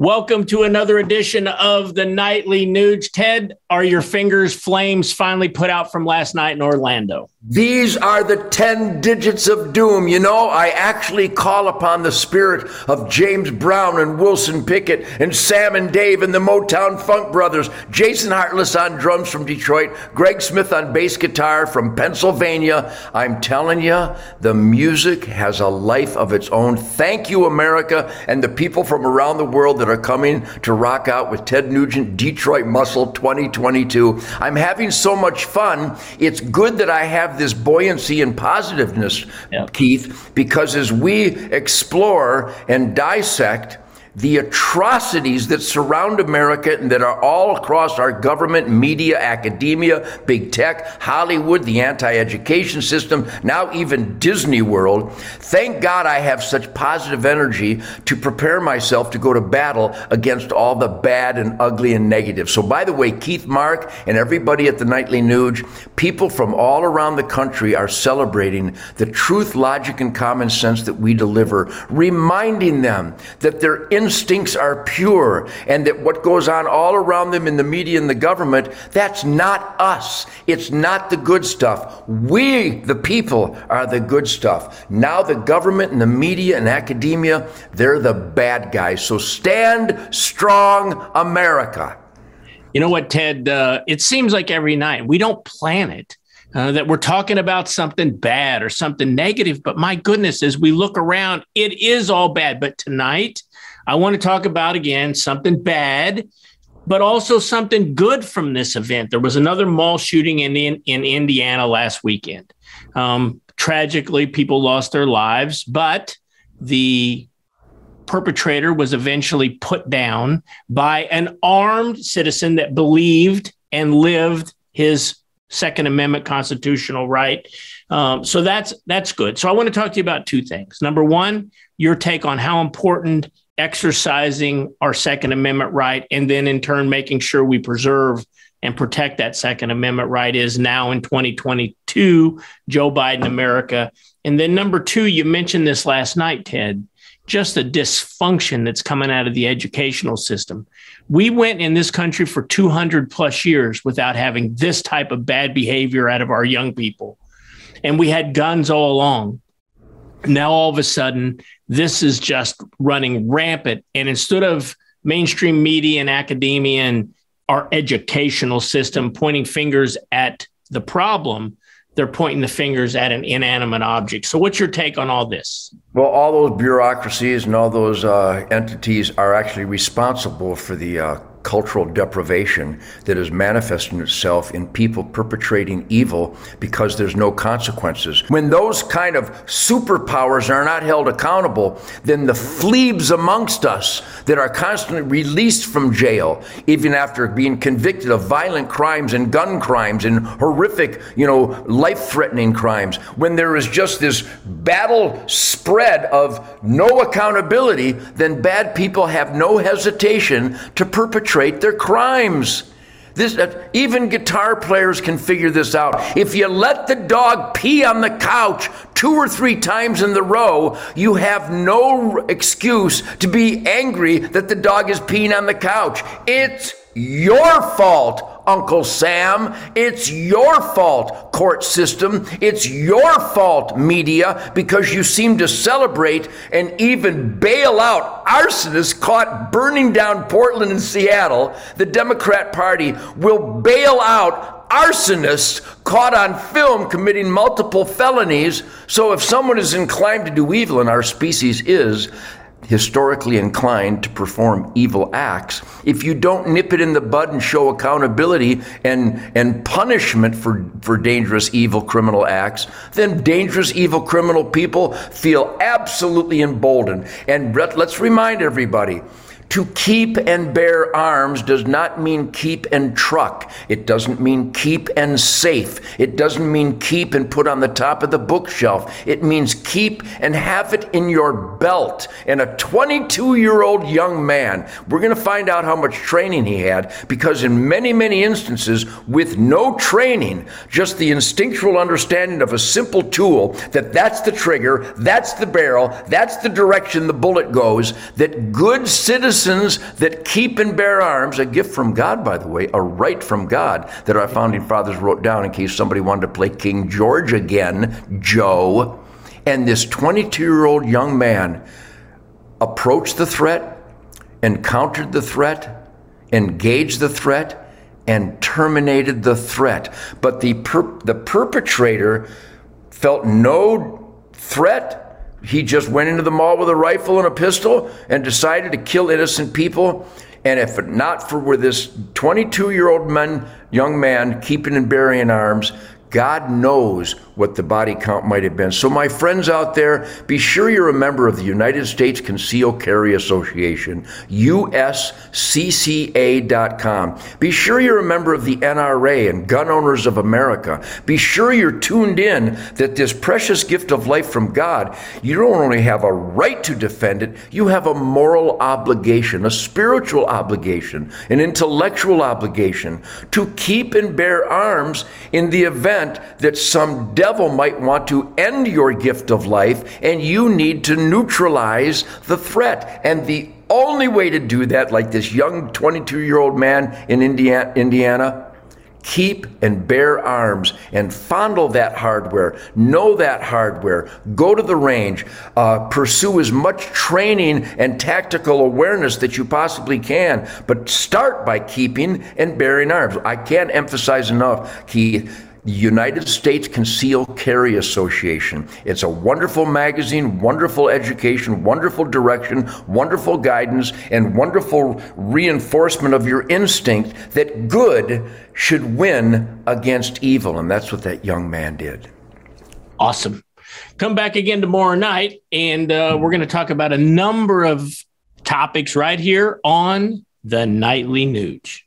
Welcome to another edition of the Nightly Nuge. Ted, are your fingers flames finally put out from last night in Orlando? These are the 10 digits of doom. You know, I actually call upon the spirit of James Brown and Wilson Pickett and Sam and Dave and the Motown Funk Brothers, Jason Hartless on drums from Detroit, Greg Smith on bass guitar from Pennsylvania. I'm telling you, the music has a life of its own. Thank you, America, and the people from around the world that are coming to rock out with Ted Nugent Detroit Muscle 2022. I'm having so much fun. It's good that I have this buoyancy and positiveness. Keith, because as we explore and dissect the atrocities that surround America and that are all across our government, media, academia, big tech, Hollywood, the anti education system, now even Disney World. Thank God I have such positive energy to prepare myself to go to battle against all the bad and ugly and negative. So, by the way, Keith Mark and everybody at the Nightly Nuge, people from all around the country are celebrating the truth, logic, and common sense that we deliver, reminding them that they're in instincts are pure and that what goes on all around them in the media and the government, that's not us. It's not the good stuff. We, the people, are the good stuff. Now the government and the media and academia, they're the bad guys. So stand strong, America. You know what, Ted? Uh, it seems like every night we don't plan it. Uh, that we're talking about something bad or something negative. But my goodness, as we look around, it is all bad. But tonight, I want to talk about again something bad, but also something good from this event. There was another mall shooting in, in, in Indiana last weekend. Um, tragically, people lost their lives, but the perpetrator was eventually put down by an armed citizen that believed and lived his Second Amendment constitutional right. Um, so that's that's good. So I want to talk to you about two things. Number one, your take on how important exercising our Second Amendment right, and then in turn making sure we preserve and protect that Second Amendment right is now in 2022, Joe Biden America. And then number two, you mentioned this last night, Ted, just the dysfunction that's coming out of the educational system. We went in this country for 200 plus years without having this type of bad behavior out of our young people. And we had guns all along. Now, all of a sudden, this is just running rampant. And instead of mainstream media and academia and our educational system pointing fingers at the problem, they're pointing the fingers at an inanimate object. So, what's your take on all this? Well, all those bureaucracies and all those uh, entities are actually responsible for the uh, cultural deprivation that is manifesting itself in people perpetrating evil because there's no consequences. When those kind of superpowers are not held accountable, then the fleas amongst us that are constantly released from jail, even after being convicted of violent crimes and gun crimes and horrific, you know, life threatening crimes, when there is just this battle spread of no accountability, then bad people have no hesitation to perpetrate perpetrate their crimes. This, uh, even guitar players can figure this out. If you let the dog pee on the couch two or three times in the row, you have no excuse to be angry that the dog is peeing on the couch. It's your fault, Uncle Sam. It's your fault, court system. It's your fault, media, because you seem to celebrate and even bail out arsonists caught burning down Portland and Seattle. The Democrat Party will bail out arsonists caught on film committing multiple felonies. So if someone is inclined to do evil, and our species is, historically inclined to perform evil acts, if you don't nip it in the bud and show accountability and, and punishment for, for dangerous, evil criminal acts, then dangerous, evil criminal people feel absolutely emboldened. And let's remind everybody to keep and bear arms does not mean keep and truck. It doesn't mean keep and safe. It doesn't mean keep and put on the top of the bookshelf. It means keep and have it in your belt. And a 22 year old young man, we're going to find out how much training he had because, in many, many instances, with no training, just the instinctual understanding of a simple tool that that's the trigger, that's the barrel, that's the direction the bullet goes, that good citizens citizens that keep and bear arms, a gift from God, by the way, a right from God that our founding fathers wrote down in case somebody wanted to play King George again, Joe. And this 22 year old young man approached the threat, encountered the threat, engaged the threat, and terminated the threat. But the, per- the perpetrator felt no threat he just went into the mall with a rifle and a pistol and decided to kill innocent people. And if not for this 22 year old man, young man keeping and bearing arms, God knows what the body count might have been. So, my friends out there, be sure you're a member of the United States Concealed Carry Association, uscca.com. Be sure you're a member of the NRA and Gun Owners of America. Be sure you're tuned in that this precious gift of life from God, you don't only have a right to defend it, you have a moral obligation, a spiritual obligation, an intellectual obligation to keep and bear arms in the event that some devil might want to end your gift of life, and you need to neutralize the threat. And the only way to do that, like this young 22 year old man in Indiana, Indiana keep and bear arms and fondle that hardware, know that hardware, go to the range, uh, pursue as much training and tactical awareness that you possibly can, but start by keeping and bearing arms. I can't emphasize enough, Keith United States Concealed Carry Association. It's a wonderful magazine, wonderful education, wonderful direction, wonderful guidance, and wonderful reinforcement of your instinct that good should win against evil. And that's what that young man did. Awesome. Come back again tomorrow night, and uh, we're going to talk about a number of topics right here on the Nightly Nuge.